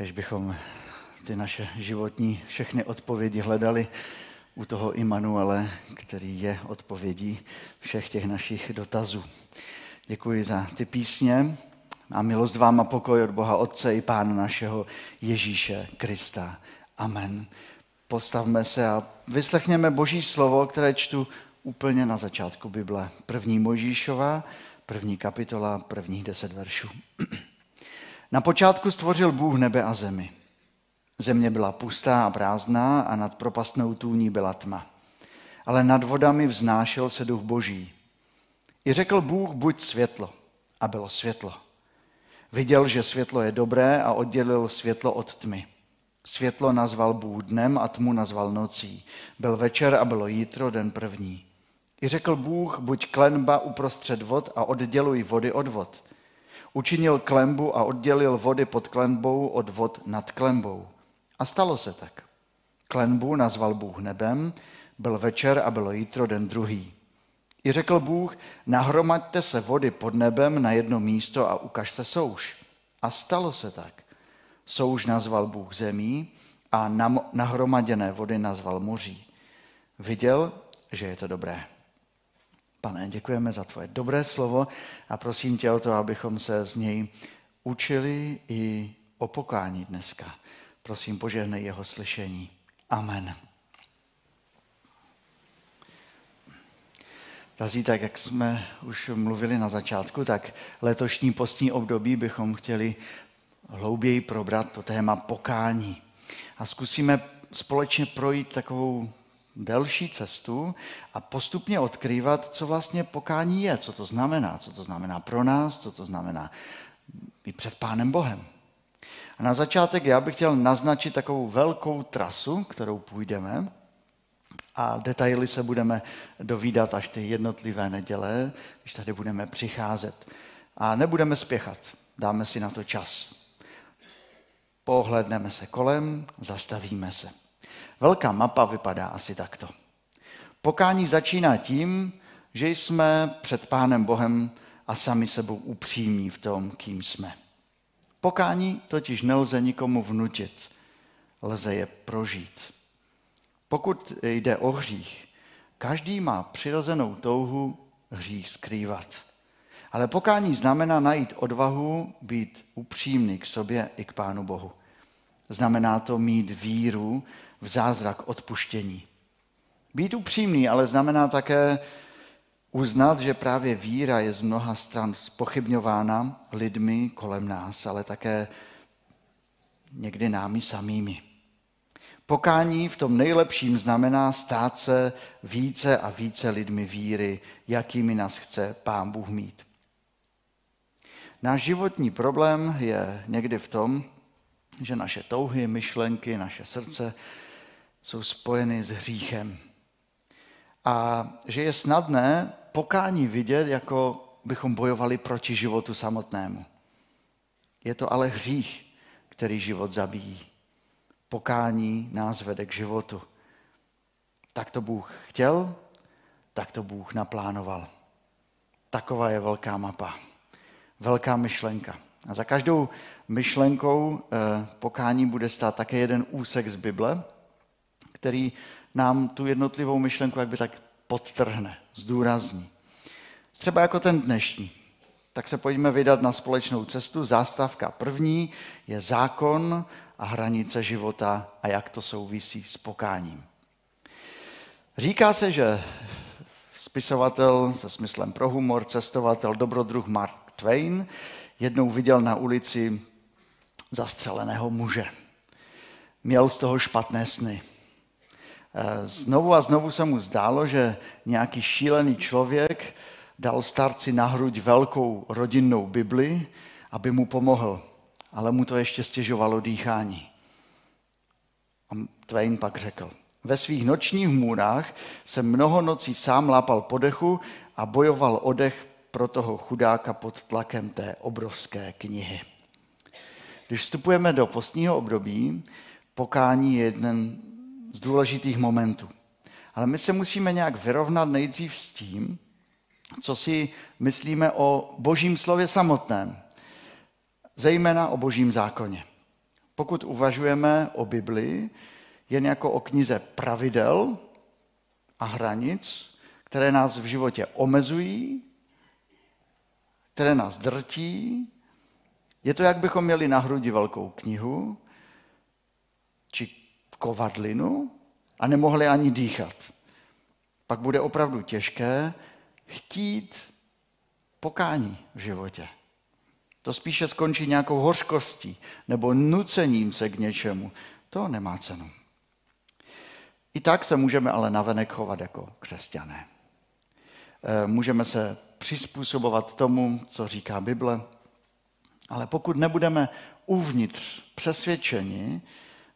kež bychom ty naše životní všechny odpovědi hledali u toho Immanuele, který je odpovědí všech těch našich dotazů. Děkuji za ty písně a milost vám a pokoj od Boha Otce i Pána našeho Ježíše Krista. Amen. Postavme se a vyslechněme Boží slovo, které čtu úplně na začátku Bible. První Mojžíšova, první kapitola, prvních deset veršů. Na počátku stvořil Bůh nebe a zemi. Země byla pustá a prázdná a nad propastnou tůní byla tma. Ale nad vodami vznášel se duch boží. I řekl Bůh, buď světlo. A bylo světlo. Viděl, že světlo je dobré a oddělil světlo od tmy. Světlo nazval Bůh dnem a tmu nazval nocí. Byl večer a bylo jítro, den první. I řekl Bůh, buď klenba uprostřed vod a odděluj vody od vod. Učinil klembu a oddělil vody pod klenbou od vod nad klenbou. A stalo se tak. Klenbu nazval Bůh nebem, byl večer a bylo jítro den druhý. I řekl Bůh, nahromaďte se vody pod nebem na jedno místo a ukaž se souš. A stalo se tak. Souš nazval Bůh zemí a nahromaděné vody nazval moří. Viděl, že je to dobré. Pane, děkujeme za tvoje dobré slovo a prosím tě o to, abychom se z něj učili i o pokání dneska. Prosím, požehnej jeho slyšení. Amen. Drazí, tak jak jsme už mluvili na začátku, tak letošní postní období bychom chtěli hlouběji probrat to téma pokání. A zkusíme společně projít takovou delší cestu a postupně odkrývat, co vlastně pokání je, co to znamená, co to znamená pro nás, co to znamená i před Pánem Bohem. A na začátek já bych chtěl naznačit takovou velkou trasu, kterou půjdeme a detaily se budeme dovídat až ty jednotlivé neděle, když tady budeme přicházet. A nebudeme spěchat, dáme si na to čas. Pohledneme se kolem, zastavíme se. Velká mapa vypadá asi takto. Pokání začíná tím, že jsme před Pánem Bohem a sami sebou upřímní v tom, kým jsme. Pokání totiž nelze nikomu vnutit, lze je prožít. Pokud jde o hřích, každý má přirozenou touhu hřích skrývat. Ale pokání znamená najít odvahu být upřímný k sobě i k Pánu Bohu. Znamená to mít víru v zázrak odpuštění. Být upřímný ale znamená také uznat, že právě víra je z mnoha stran spochybňována lidmi kolem nás, ale také někdy námi samými. Pokání v tom nejlepším znamená stát se více a více lidmi víry, jakými nás chce Pán Bůh mít. Náš životní problém je někdy v tom, že naše touhy, myšlenky, naše srdce jsou spojeny s hříchem. A že je snadné pokání vidět, jako bychom bojovali proti životu samotnému. Je to ale hřích, který život zabíjí. Pokání nás vede k životu. Tak to Bůh chtěl, tak to Bůh naplánoval. Taková je velká mapa, velká myšlenka. A za každou myšlenkou eh, pokání bude stát také jeden úsek z Bible, který nám tu jednotlivou myšlenku jak by tak podtrhne, zdůrazní. Třeba jako ten dnešní. Tak se pojďme vydat na společnou cestu. Zástavka první je zákon a hranice života a jak to souvisí s pokáním. Říká se, že spisovatel se smyslem pro humor, cestovatel, dobrodruh Mark Twain jednou viděl na ulici zastřeleného muže. Měl z toho špatné sny. Eh, znovu a znovu se mu zdálo, že nějaký šílený člověk dal starci na hruď velkou rodinnou Bibli, aby mu pomohl, ale mu to ještě stěžovalo dýchání. A Twain pak řekl, ve svých nočních můrách jsem mnoho nocí sám lápal podechu a bojoval odech pro toho chudáka pod tlakem té obrovské knihy. Když vstupujeme do postního období, pokání je jeden z důležitých momentů. Ale my se musíme nějak vyrovnat nejdřív s tím, co si myslíme o božím slově samotném, zejména o božím zákoně. pokud uvažujeme o Biblii jen jako o knize pravidel a hranic, které nás v životě omezují, které nás drtí, je to, jak bychom měli na hrudi velkou knihu či kovadlinu a nemohli ani dýchat. Pak bude opravdu těžké chtít pokání v životě. To spíše skončí nějakou hořkostí nebo nucením se k něčemu. To nemá cenu. I tak se můžeme ale navenek chovat jako křesťané. Eh, můžeme se přizpůsobovat tomu, co říká Bible, ale pokud nebudeme uvnitř přesvědčeni,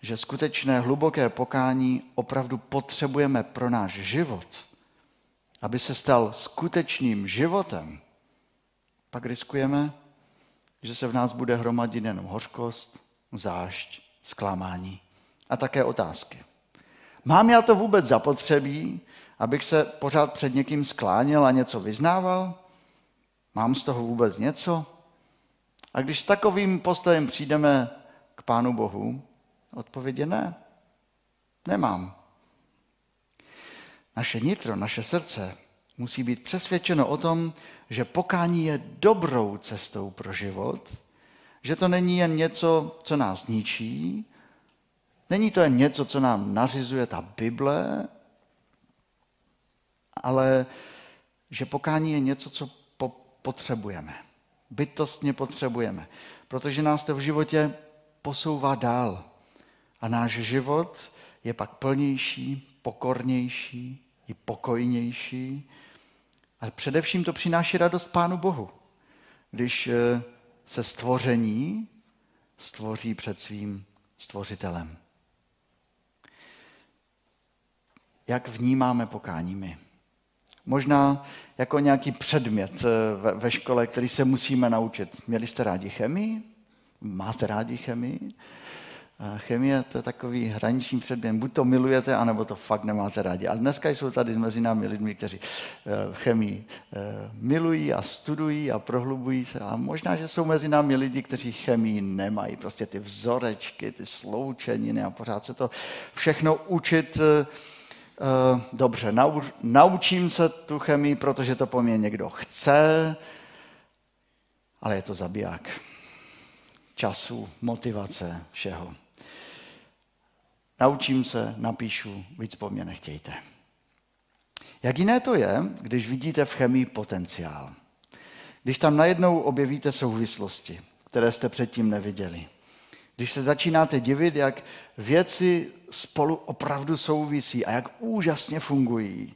že skutečné hluboké pokání opravdu potřebujeme pro náš život, aby se stal skutečným životem, pak riskujeme, že se v nás bude hromadit jenom hořkost, zášť, zklamání a také otázky. Mám já to vůbec zapotřebí, abych se pořád před někým skláněl a něco vyznával? Mám z toho vůbec něco? A když s takovým postojem přijdeme k Pánu Bohu, odpověď je ne. Nemám. Naše nitro, naše srdce musí být přesvědčeno o tom, že pokání je dobrou cestou pro život, že to není jen něco, co nás ničí, není to jen něco, co nám nařizuje ta Bible, ale že pokání je něco, co potřebujeme. Bytostně potřebujeme, protože nás to v životě posouvá dál. A náš život je pak plnější, pokornější i pokojnější. Ale především to přináší radost Pánu Bohu, když eh, se stvoření stvoří před svým stvořitelem. Jak vnímáme pokání my? Možná jako nějaký předmět eh, ve, ve škole, který se musíme naučit. Měli jste rádi chemii? Máte rádi chemii? Chemie to je takový hraniční předmět. Buď to milujete, anebo to fakt nemáte rádi. A dneska jsou tady mezi námi lidmi, kteří eh, chemii eh, milují a studují a prohlubují se. A možná, že jsou mezi námi lidi, kteří chemii nemají. Prostě ty vzorečky, ty sloučeniny a pořád se to všechno učit eh, dobře, naučím se tu chemii, protože to po mně někdo chce, ale je to zabiják času, motivace, všeho. Naučím se, napíšu, víc po mně nechtějte. Jak jiné to je, když vidíte v chemii potenciál. Když tam najednou objevíte souvislosti, které jste předtím neviděli. Když se začínáte divit, jak věci spolu opravdu souvisí a jak úžasně fungují.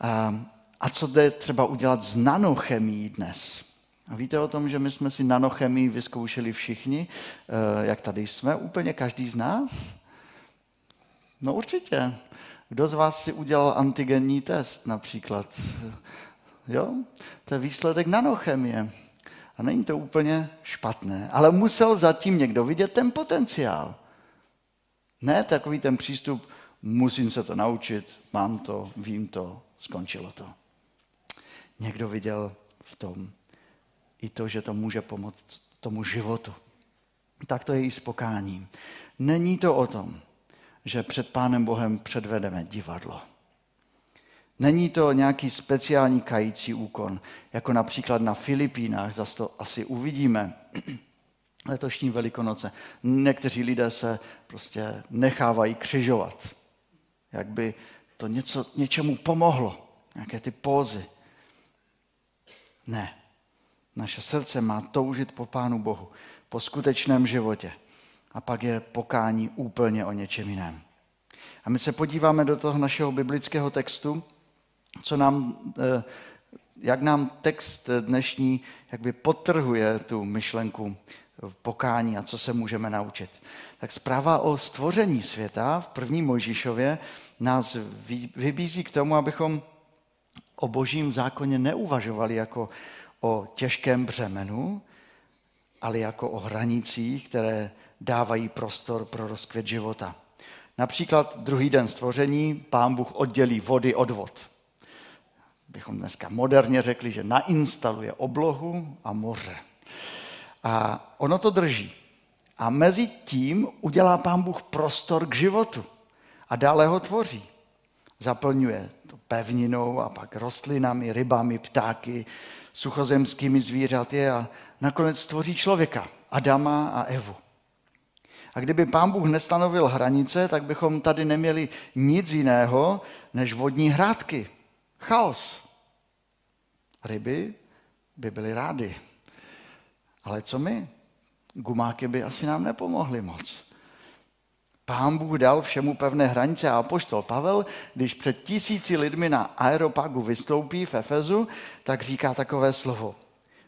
A, a co jde třeba udělat s nanochemií dnes. A víte o tom, že my jsme si nanochemii vyzkoušeli všichni, eh, jak tady jsme, úplně každý z nás? No určitě. Kdo z vás si udělal antigenní test například? Jo? To je výsledek nanochemie. A není to úplně špatné, ale musel zatím někdo vidět ten potenciál. Ne takový ten přístup, musím se to naučit, mám to, vím to, skončilo to. Někdo viděl v tom i to, že to může pomoct tomu životu. Tak to je i s pokáním. Není to o tom, že před Pánem Bohem předvedeme divadlo. Není to nějaký speciální kající úkon, jako například na Filipínách, zase to asi uvidíme, letošní velikonoce. Někteří lidé se prostě nechávají křižovat, jak by to něco, něčemu pomohlo, nějaké ty pózy. Ne. Naše srdce má toužit po Pánu Bohu, po skutečném životě a pak je pokání úplně o něčem jiném. A my se podíváme do toho našeho biblického textu, co nám, eh, jak nám text dnešní jakby potrhuje tu myšlenku pokání a co se můžeme naučit. Tak zpráva o stvoření světa v první Mojžíšově nás vybízí k tomu, abychom o božím zákoně neuvažovali jako o těžkém břemenu, ale jako o hranicích, které dávají prostor pro rozkvět života. Například druhý den stvoření pán Bůh oddělí vody od vod. Bychom dneska moderně řekli, že nainstaluje oblohu a moře. A ono to drží. A mezi tím udělá pán Bůh prostor k životu a dále ho tvoří. Zaplňuje to pevninou a pak rostlinami, rybami, ptáky, suchozemskými zvířaty a nakonec stvoří člověka, Adama a Evu. A kdyby pán Bůh nestanovil hranice, tak bychom tady neměli nic jiného než vodní hrádky. Chaos. Ryby by byly rády. Ale co my? Gumáky by asi nám nepomohly moc. Pán Bůh dal všemu pevné hranice a apoštol Pavel, když před tisíci lidmi na Aeropagu vystoupí v Efezu, tak říká takové slovo.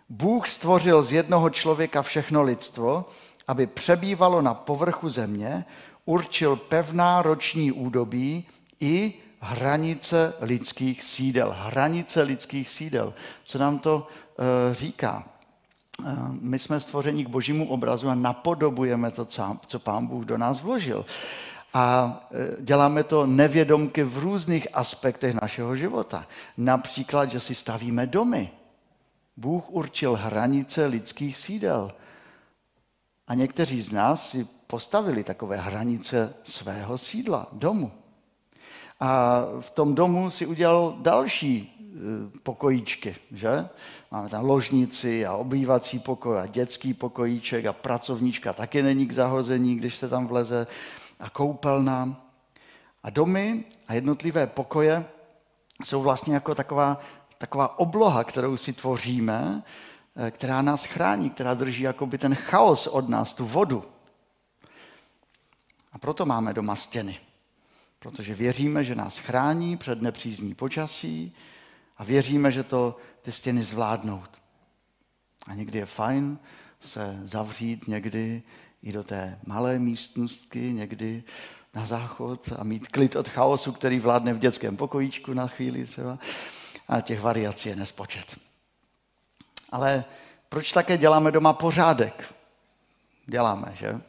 Bůh stvořil z jednoho člověka všechno lidstvo, aby přebývalo na povrchu země, určil pevná roční údobí i hranice lidských sídel. Hranice lidských sídel. Co nám to e, říká? E, my jsme stvoření k božímu obrazu a napodobujeme to, co pán Bůh do nás vložil. A e, děláme to nevědomky v různých aspektech našeho života. Například, že si stavíme domy. Bůh určil hranice lidských sídel. A někteří z nás si postavili takové hranice svého sídla, domu. A v tom domu si udělal další e, pokojíčky, že? Máme tam ložnici a obývací pokoj a dětský pokojíček a pracovníčka taky není k zahození, když se tam vleze a koupelna. A domy a jednotlivé pokoje jsou vlastně jako taková, taková obloha, kterou si tvoříme, která nás chrání, která drží jakoby ten chaos od nás, tu vodu. A proto máme doma stěny protože věříme, že nás chrání před nepřízní počasí a věříme, že to ty stěny zvládnout. A někdy je fajn se zavřít někdy i do té malé místnostky, někdy na záchod a mít klid od chaosu, který vládne v dětském pokojíčku na chvíli třeba. A těch variací je nespočet. Ale proč také děláme doma pořádek? Děláme, že?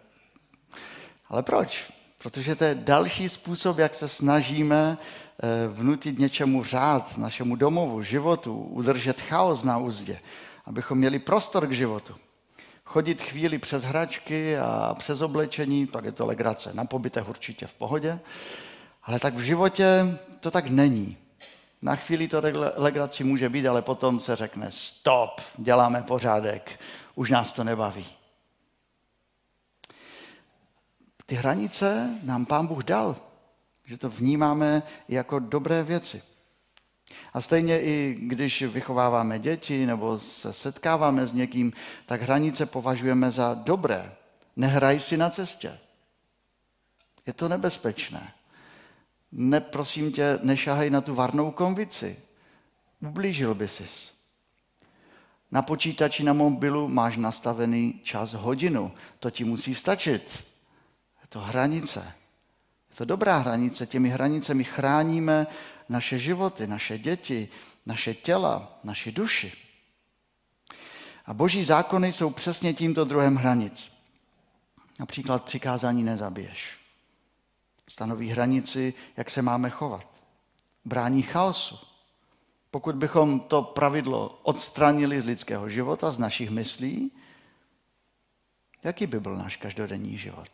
Ale proč? Protože to je další způsob, jak se snažíme eh, vnutit něčemu řád, našemu domovu, životu, udržet chaos na úzdě, abychom měli prostor k životu. Chodit chvíli přes hračky a přes oblečení, tak je to legrace. Na pobytech určitě v pohodě, ale tak v životě to tak není. Na chvíli to legraci může být, ale potom se řekne stop, děláme pořádek, už nás to nebaví. Ty hranice nám Pán Bůh dal, že to vnímáme jako dobré věci. A stejně i když vychováváme děti nebo se setkáváme s někým, tak hranice považujeme za dobré. Nehraj si na cestě. Je to nebezpečné. Ne, prosím tě, nešahej na tu varnou konvici. Ublížil by sis. Na počítači na mobilu máš nastavený čas hodinu. To ti musí stačit. Je to hranice. Je to dobrá hranice. Těmi hranicemi chráníme naše životy, naše děti, naše těla, naši duši. A boží zákony jsou přesně tímto druhem hranic. Například přikázání nezabiješ. Stanoví hranici, jak se máme chovat. Brání chaosu. Pokud bychom to pravidlo odstranili z lidského života, z našich myslí, jaký by byl náš každodenní život?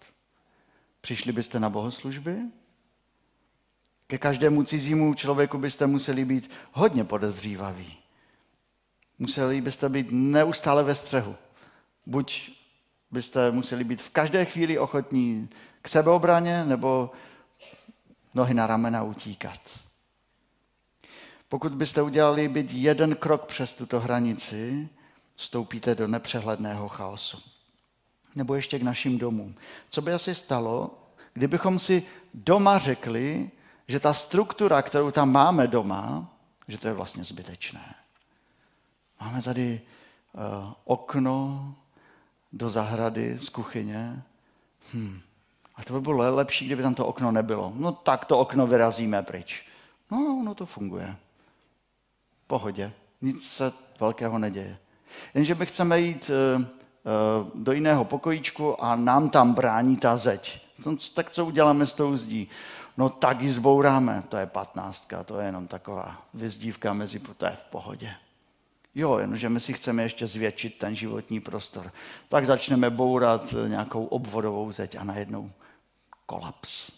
Přišli byste na bohoslužby? Ke každému cizímu člověku byste museli být hodně podezřívaví. Museli byste být neustále ve střehu. Buď byste museli být v každé chvíli ochotní k sebeobraně, nebo nohy na ramena utíkat. Pokud byste udělali být jeden krok přes tuto hranici, vstoupíte do nepřehledného chaosu nebo ještě k našim domům. Co by asi stalo, kdybychom si doma řekli, že ta struktura, kterou tam máme doma, že to je vlastně zbytečné. Máme tady uh, okno do zahrady z kuchyně. Hm. A to by bylo lepší, kdyby tam to okno nebylo. No tak to okno vyrazíme pryč. No, no to funguje. Pohodě. Nic se velkého neděje. Jenže my chceme jít uh, Eh, do jiného pokojíčku a nám tam brání ta zeď. No, tak co uděláme s tou zdí? No tak ji zbouráme, to je patnáctka, to je jenom taková vyzdívka mezi, to je v pohodě. Jo, jenže my si chceme ještě zvětšit ten životní prostor. Tak začneme bourat nějakou obvodovou zeď a najednou kolaps.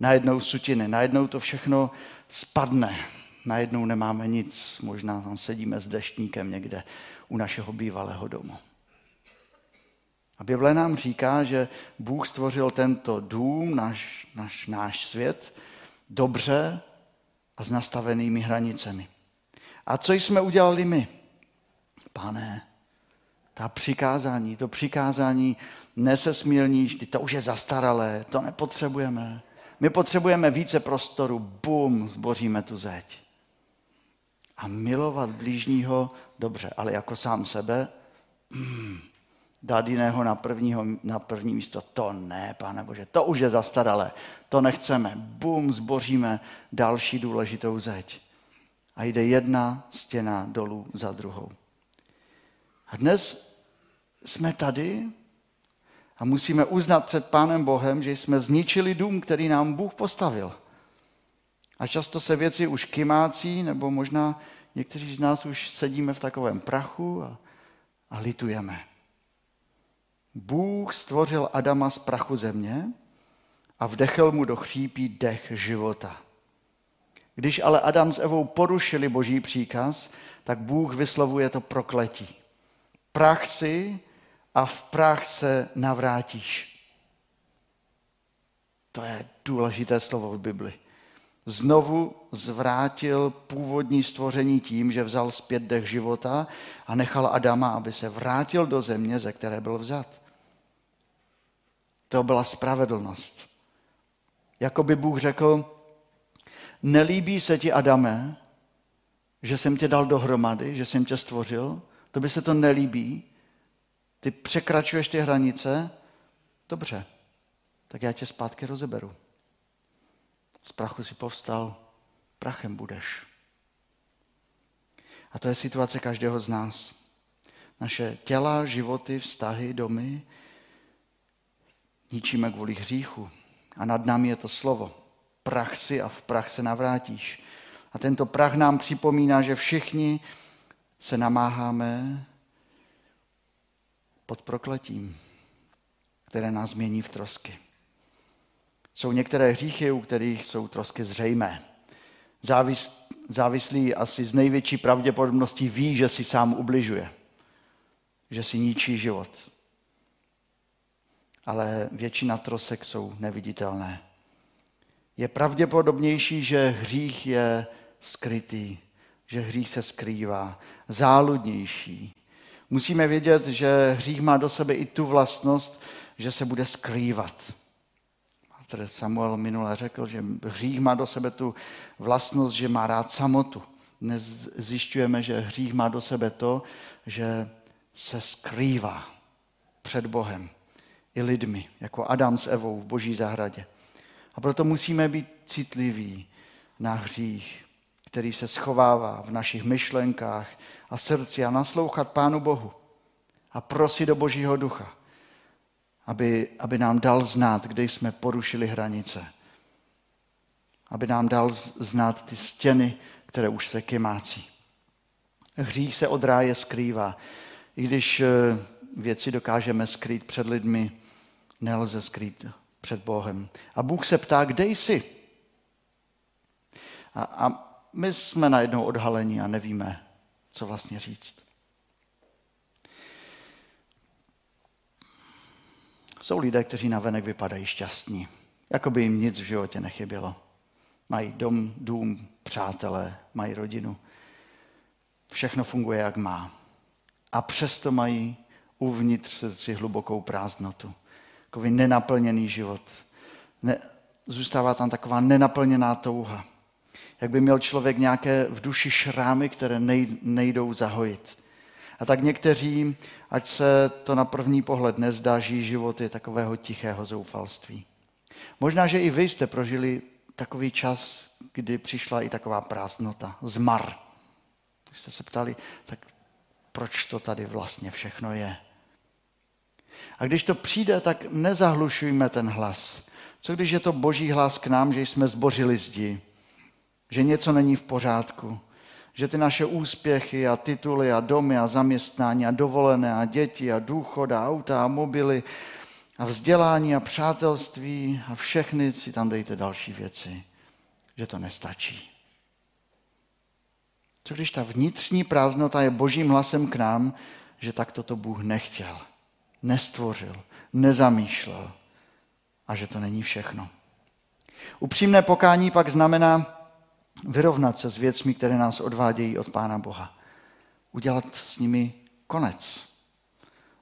Najednou sutiny, najednou to všechno spadne. Najednou nemáme nic, možná tam sedíme s deštníkem někde u našeho bývalého domu. A Bible nám říká, že Bůh stvořil tento dům, náš, náš, náš svět, dobře a s nastavenými hranicemi. A co jsme udělali my? Pane, ta přikázání, to přikázání nesesmílníš, ty to už je zastaralé, to nepotřebujeme. My potřebujeme více prostoru, bum, zboříme tu zeď. A milovat blížního dobře, ale jako sám sebe, mm, dát jiného na, prvního, na první místo, to ne, pane Bože, to už je zastaralé, to nechceme. Bum, zboříme další důležitou zeď. A jde jedna stěna dolů za druhou. A dnes jsme tady a musíme uznat před Pánem Bohem, že jsme zničili dům, který nám Bůh postavil. A často se věci už kymácí, nebo možná někteří z nás už sedíme v takovém prachu a, a litujeme. Bůh stvořil Adama z prachu země a vdechl mu do chřípí dech života. Když ale Adam s Evou porušili boží příkaz, tak Bůh vyslovuje to prokletí. Prach si a v prach se navrátíš. To je důležité slovo v Bibli. Znovu zvrátil původní stvoření tím, že vzal zpět dech života a nechal Adama, aby se vrátil do země, ze které byl vzat. To byla spravedlnost. Jako by Bůh řekl, nelíbí se ti, Adame, že jsem tě dal dohromady, že jsem tě stvořil, to by se to nelíbí, ty překračuješ ty hranice, dobře, tak já tě zpátky rozeberu. Z prachu si povstal, prachem budeš. A to je situace každého z nás. Naše těla, životy, vztahy, domy ničíme kvůli hříchu. A nad námi je to slovo. Prach si a v prach se navrátíš. A tento prach nám připomíná, že všichni se namáháme pod prokletím, které nás změní v trosky. Jsou některé hříchy, u kterých jsou trosky zřejmé. Závis, závislý asi z největší pravděpodobností ví, že si sám ubližuje, že si ničí život. Ale většina trosek jsou neviditelné. Je pravděpodobnější, že hřích je skrytý, že hřích se skrývá, záludnější, Musíme vědět, že hřích má do sebe i tu vlastnost, že se bude skrývat. Tady Samuel minule řekl, že hřích má do sebe tu vlastnost, že má rád samotu. Dnes zjišťujeme, že hřích má do sebe to, že se skrývá před Bohem i lidmi, jako Adam s Evou v boží zahradě. A proto musíme být citliví na hřích, který se schovává v našich myšlenkách, a srdci a naslouchat Pánu Bohu a prosit do Božího ducha, aby, aby nám dal znát, kde jsme porušili hranice. Aby nám dal znát ty stěny, které už se kymácí. Hřích se od ráje skrývá. I když eh, věci dokážeme skrýt před lidmi, nelze skrýt před Bohem. A Bůh se ptá, kde jsi? A, a my jsme najednou odhalení a nevíme, co vlastně říct. Jsou lidé, kteří navenek vypadají šťastní, jako by jim nic v životě nechybělo. Mají dom, dům, přátelé, mají rodinu. Všechno funguje, jak má. A přesto mají uvnitř srdci hlubokou prázdnotu. Takový nenaplněný život. Ne, zůstává tam taková nenaplněná touha jak by měl člověk nějaké v duši šrámy, které nejdou zahojit. A tak někteří, ať se to na první pohled nezdá, žijí životy takového tichého zoufalství. Možná, že i vy jste prožili takový čas, kdy přišla i taková prázdnota, zmar. Když jste se ptali, tak proč to tady vlastně všechno je? A když to přijde, tak nezahlušujme ten hlas. Co když je to boží hlas k nám, že jsme zbořili zdi, že něco není v pořádku, Že ty naše úspěchy a tituly a domy a zaměstnání a dovolené a děti a důchod a auta a mobily a vzdělání a přátelství a všechny si tam dejte další věci, že to nestačí. Co když ta vnitřní prázdnota je božím hlasem k nám, že tak toto Bůh nechtěl, nestvořil, nezamýšlel a že to není všechno. Upřímné pokání pak znamená vyrovnat se s věcmi, které nás odvádějí od Pána Boha. Udělat s nimi konec.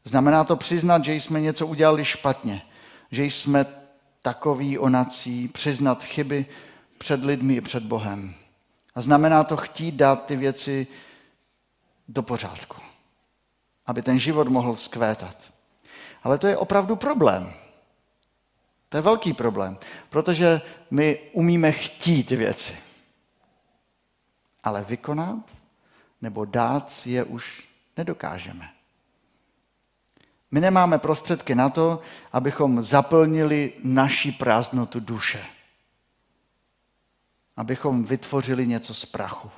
Znamená to přiznat, že jsme něco udělali špatně, že jsme takový onací, přiznat chyby před lidmi i před Bohem. A znamená to chtít dát ty věci do pořádku, aby ten život mohl skvétat. Ale to je opravdu problém. To je velký problém, protože my umíme chtít věci, ale vykonat nebo dát je už nedokážeme. My nemáme prostředky na to, abychom zaplnili naši prázdnotu duše. Abychom vytvořili něco z prachu.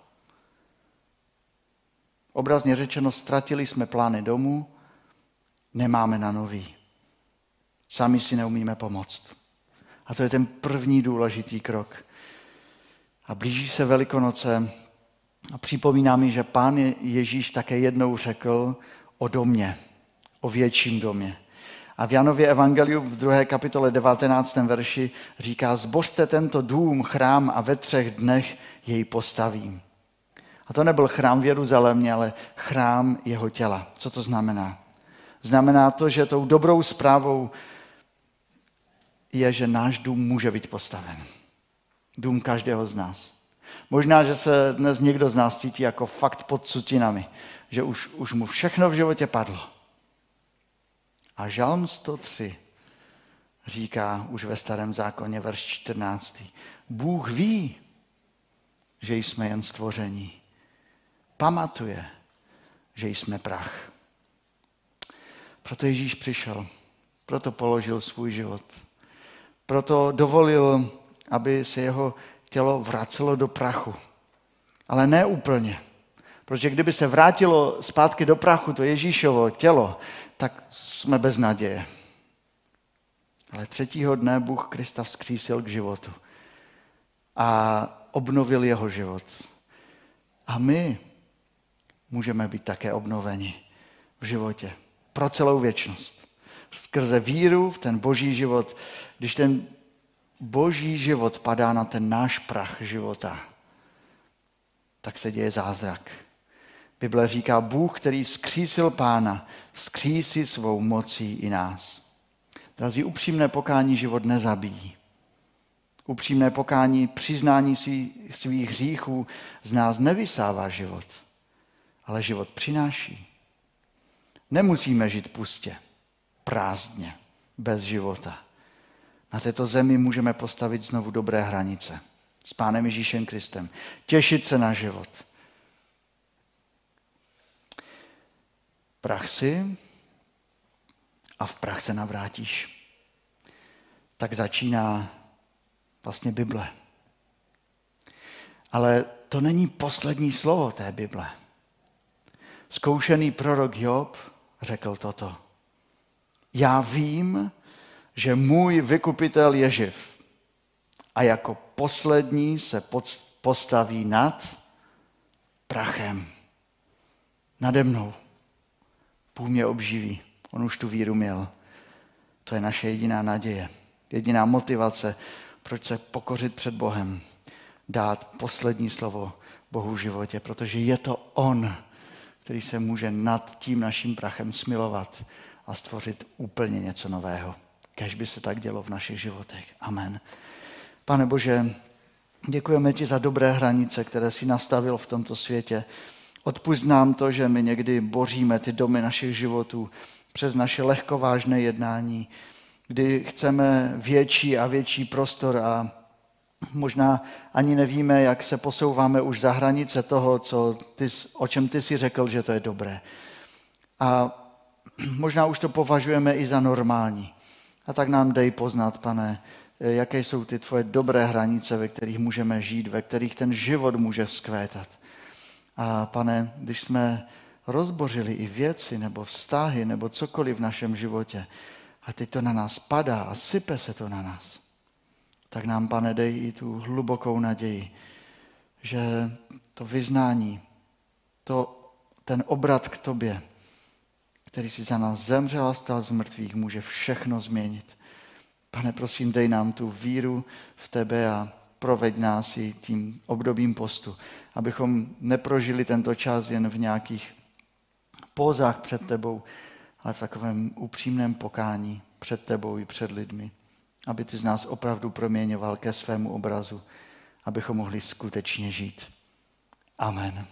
Obrazně řečeno, ztratili jsme plány domů, nemáme na nový. Sami si neumíme pomoct. A to je ten první důležitý krok. A blíží se Velikonoce a připomíná mi, že pán Ježíš také jednou řekl o domě, o větším domě. A v Janově Evangeliu v 2. kapitole 19. verši říká, zbořte tento dům, chrám a ve třech dnech jej postavím. A to nebyl chrám v Jeruzalémě, ale chrám jeho těla. Co to znamená? Znamená to, že tou dobrou zprávou je, že náš dům může být postaven. Dům každého z nás. Možná, že se dnes někdo z nás cítí jako fakt pod sutinami, že už, už mu všechno v životě padlo. A Žalm 103 říká už ve starém zákoně, verš 14. Bůh ví, že jsme jen stvoření. Pamatuje, že jsme prach. Proto Ježíš přišel, proto položil svůj život. Proto dovolil, aby se jeho tělo vracelo do prachu. Ale ne úplně. Protože kdyby se vrátilo zpátky do prachu to Ježíšovo tělo, tak jsme bez naděje. Ale třetího dne Bůh Krista vzkřísil k životu a obnovil jeho život. A my můžeme být také obnoveni v životě pro celou věčnost. Skrze víru v ten boží život, když ten boží život padá na ten náš prach života, tak se děje zázrak. Bible říká, Bůh, který skřísil pána, skřísí svou mocí i nás. Drazí, upřímné pokání život nezabíjí. Upřímné pokání, přiznání si svých hříchů z nás nevysává život, ale život přináší. Nemusíme žít pustě, prázdně, bez života. Na této zemi můžeme postavit znovu dobré hranice s Pánem Ježíšem Kristem. Těšit se na život Prach si a v prach se navrátíš. Tak začíná vlastně Bible. Ale to není poslední slovo té Bible. Zkoušený prorok Job řekl toto. Já vím, že můj vykupitel je živ a jako poslední se postaví nad prachem. Nade mnou. Bůh mě obživí. On už tu víru měl. To je naše jediná naděje, jediná motivace, proč se pokořit před Bohem, dát poslední slovo Bohu v životě, protože je to On, který se může nad tím naším prachem smilovat a stvořit úplně něco nového. Kež by se tak dělo v našich životech. Amen. Pane Bože, děkujeme ti za dobré hranice, které si nastavil v tomto světě. Odpust nám to, že my někdy boříme ty domy našich životů přes naše lehkovážné jednání, kdy chceme větší a větší prostor a možná ani nevíme, jak se posouváme už za hranice toho, co ty, o čem ty si řekl, že to je dobré. A možná už to považujeme i za normální. A tak nám dej poznat, pane, jaké jsou ty tvoje dobré hranice, ve kterých můžeme žít, ve kterých ten život může skvétat. A pane, když jsme rozbořili i věci nebo vztahy nebo cokoliv v našem životě a teď to na nás padá a sype se to na nás, tak nám, pane, dej i tu hlubokou naději, že to vyznání, to, ten obrat k tobě, který si za nás zemřel a stal z mrtvých, může všechno změnit. Pane, prosím, dej nám tu víru v tebe a proveď nás i tím obdobím postu, abychom neprožili tento čas jen v nějakých pózách před tebou, ale v takovém upřímném pokání před tebou i před lidmi. Aby ty z nás opravdu proměňoval ke svému obrazu, abychom mohli skutečně žít. Amen.